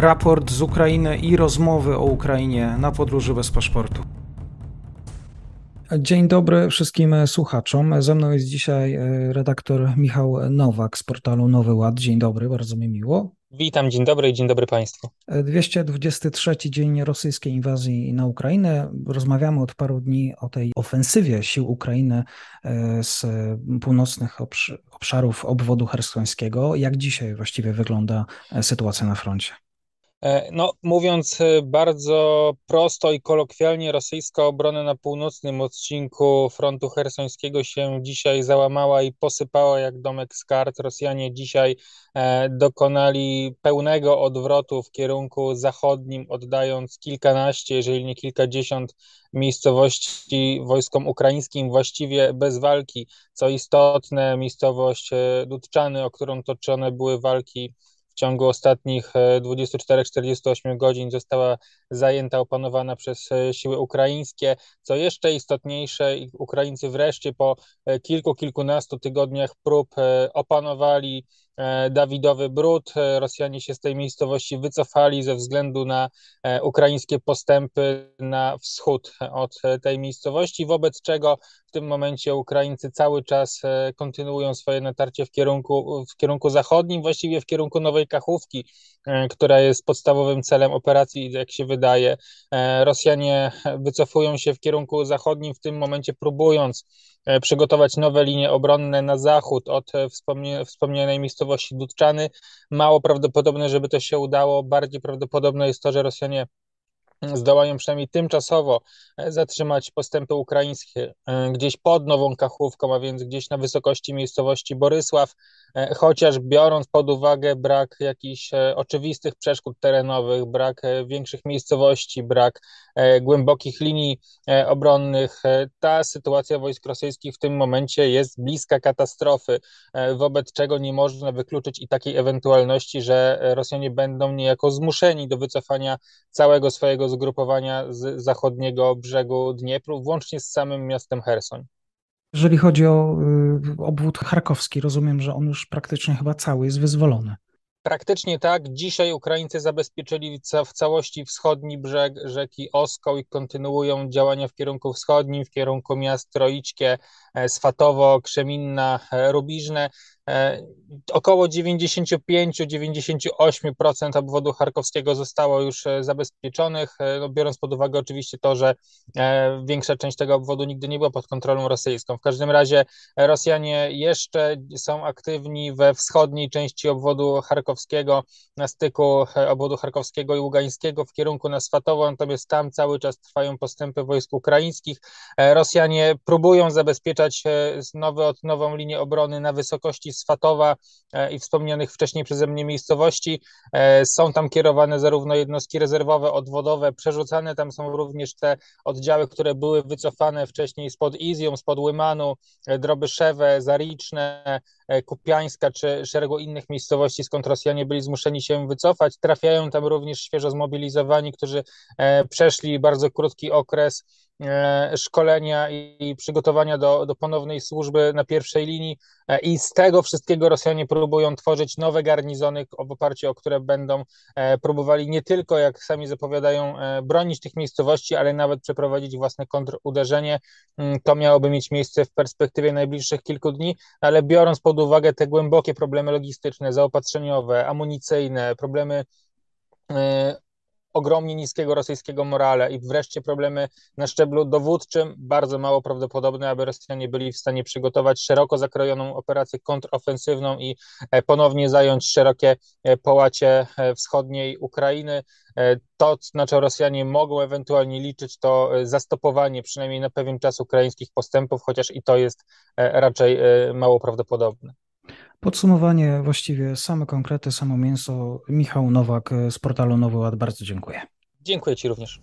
raport z Ukrainy i rozmowy o Ukrainie na podróży bez paszportu. Dzień dobry wszystkim słuchaczom. Ze mną jest dzisiaj e, redaktor Michał Nowak z portalu Nowy Ład. Dzień dobry, bardzo mi miło. Witam, dzień dobry i dzień dobry Państwu. 223 dzień rosyjskiej inwazji na Ukrainę. Rozmawiamy od paru dni o tej ofensywie sił Ukrainy e, z północnych obszarów obwodu hersońskiego. Jak dzisiaj właściwie wygląda e, sytuacja na froncie? E, no, mówiąc e, bardzo prosto i kolokwialnie, rosyjska obrona na północnym odcinku frontu hersońskiego się dzisiaj załamała i posypała jak domek z kart. Rosjanie dzisiaj e, dokonali pełnego odwrotu w kierunku zachodnim, oddając kilkanaście, jeżeli nie kilkadziesiąt miejscowości wojskom ukraińskim właściwie bez walki. Co istotne, miejscowość Dudczany, o którą toczone były walki ciągu ostatnich 24-48 e, godzin została zajęta, opanowana przez e, siły ukraińskie. Co jeszcze istotniejsze, Ukraińcy wreszcie po e, kilku, kilkunastu tygodniach prób opanowali Dawidowy Brud. Rosjanie się z tej miejscowości wycofali ze względu na ukraińskie postępy na wschód od tej miejscowości, wobec czego w tym momencie Ukraińcy cały czas kontynuują swoje natarcie w kierunku, w kierunku zachodnim, właściwie w kierunku Nowej Kachówki, e, która jest podstawowym celem operacji, jak się wydaje. E, Rosjanie wycofują się w kierunku zachodnim, w tym momencie próbując e, przygotować nowe linie obronne na zachód od wspomnianej miejscowości Dudczany. Mało prawdopodobne, żeby to się udało. Bardziej prawdopodobne jest to, że Rosjanie zdołają przynajmniej tymczasowo e, zatrzymać postępy ukraińskie e, gdzieś pod Nową Kachówką, a więc gdzieś na wysokości miejscowości Borysław, e, chociaż biorąc pod uwagę brak jakichś oczywistych przeszkód terenowych, brak większych miejscowości, brak głębokich linii obronnych, ta sytuacja wojsk rosyjskich w tym momencie jest bliska katastrofy, wobec czego nie można wykluczyć i takiej ewentualności, że Rosjanie będą niejako zmuszeni do wycofania całego swojego zgrupowania z zachodniego brzegu Dniepru, włącznie z samym miastem Hersoń. Jeżeli chodzi o y, obwód charkowski, rozumiem, że on już praktycznie chyba cały jest wyzwolony. Praktycznie tak. Dzisiaj Ukraińcy zabezpieczyli w całości wschodni brzeg rzeki Oskoł i kontynuują działania w kierunku wschodnim, w kierunku miast Troiczkie, Swatowo, Krzeminna, e, Rubiżne. E, około 95-98% obwodu charkowskiego zostało już e, zabezpieczonych, e, no biorąc pod uwagę oczywiście to, że większa część tego obwodu nigdy nie była pod kontrolą rosyjską. W każdym razie Rosjanie jeszcze są aktywni we wschodniej części obwodu charkowskiego, na styku obwodu charkowskiego i ługańskiego w kierunku na Swatowo, natomiast tam cały czas trwają postępy wojsk ukraińskich. Rosjanie próbują zabezpieczać nowy, nową linię obrony na wysokości Swatowa e, i wspomnianych wcześniej przeze mnie miejscowości. E, są tam kierowane zarówno jednostki rezerwowe, odwodowe, przerzucane tam są również te oddziały, które były wycofane wcześniej spod Izjum, spod Łymanu, e, Drobyszewe, Zariczne, Kupiańska czy szeregu innych miejscowości, skąd Rosjanie byli zmuszeni się wycofać. Trafiają tam również świeżo zmobilizowani, którzy przeszli bardzo krótki okres szkolenia i przygotowania do, do ponownej służby na pierwszej linii e, i z tego wszystkiego Rosjanie próbują tworzyć nowe garnizony, w oparciu o które będą e, próbowali nie tylko, jak sami zapowiadają, bronić tych miejscowości, ale nawet przeprowadzić własne kontruderzenie. Mm, to miałoby mieć miejsce w perspektywie najbliższych kilku dni, ale biorąc pod uwagę te głębokie problemy logistyczne, zaopatrzeniowe, amunicyjne, problemy ogromnie niskiego rosyjskiego morale i wreszcie problemy na szczeblu dowódczym, bardzo mało prawdopodobne, aby Rosjanie byli w stanie przygotować szeroko zakrojoną operację kontrofensywną i e, ponownie zająć szerokie e, połacie e, wschodniej Ukrainy. To, na co Rosjanie mogą ewentualnie liczyć, to zastopowanie przynajmniej na pewien czas ukraińskich postępów, chociaż i to jest raczej mało prawdopodobne. Podsumowanie, właściwie same konkrety, samo mięso. Michał Nowak z portalu Nowy Ład, bardzo dziękuję. Dziękuję Ci również.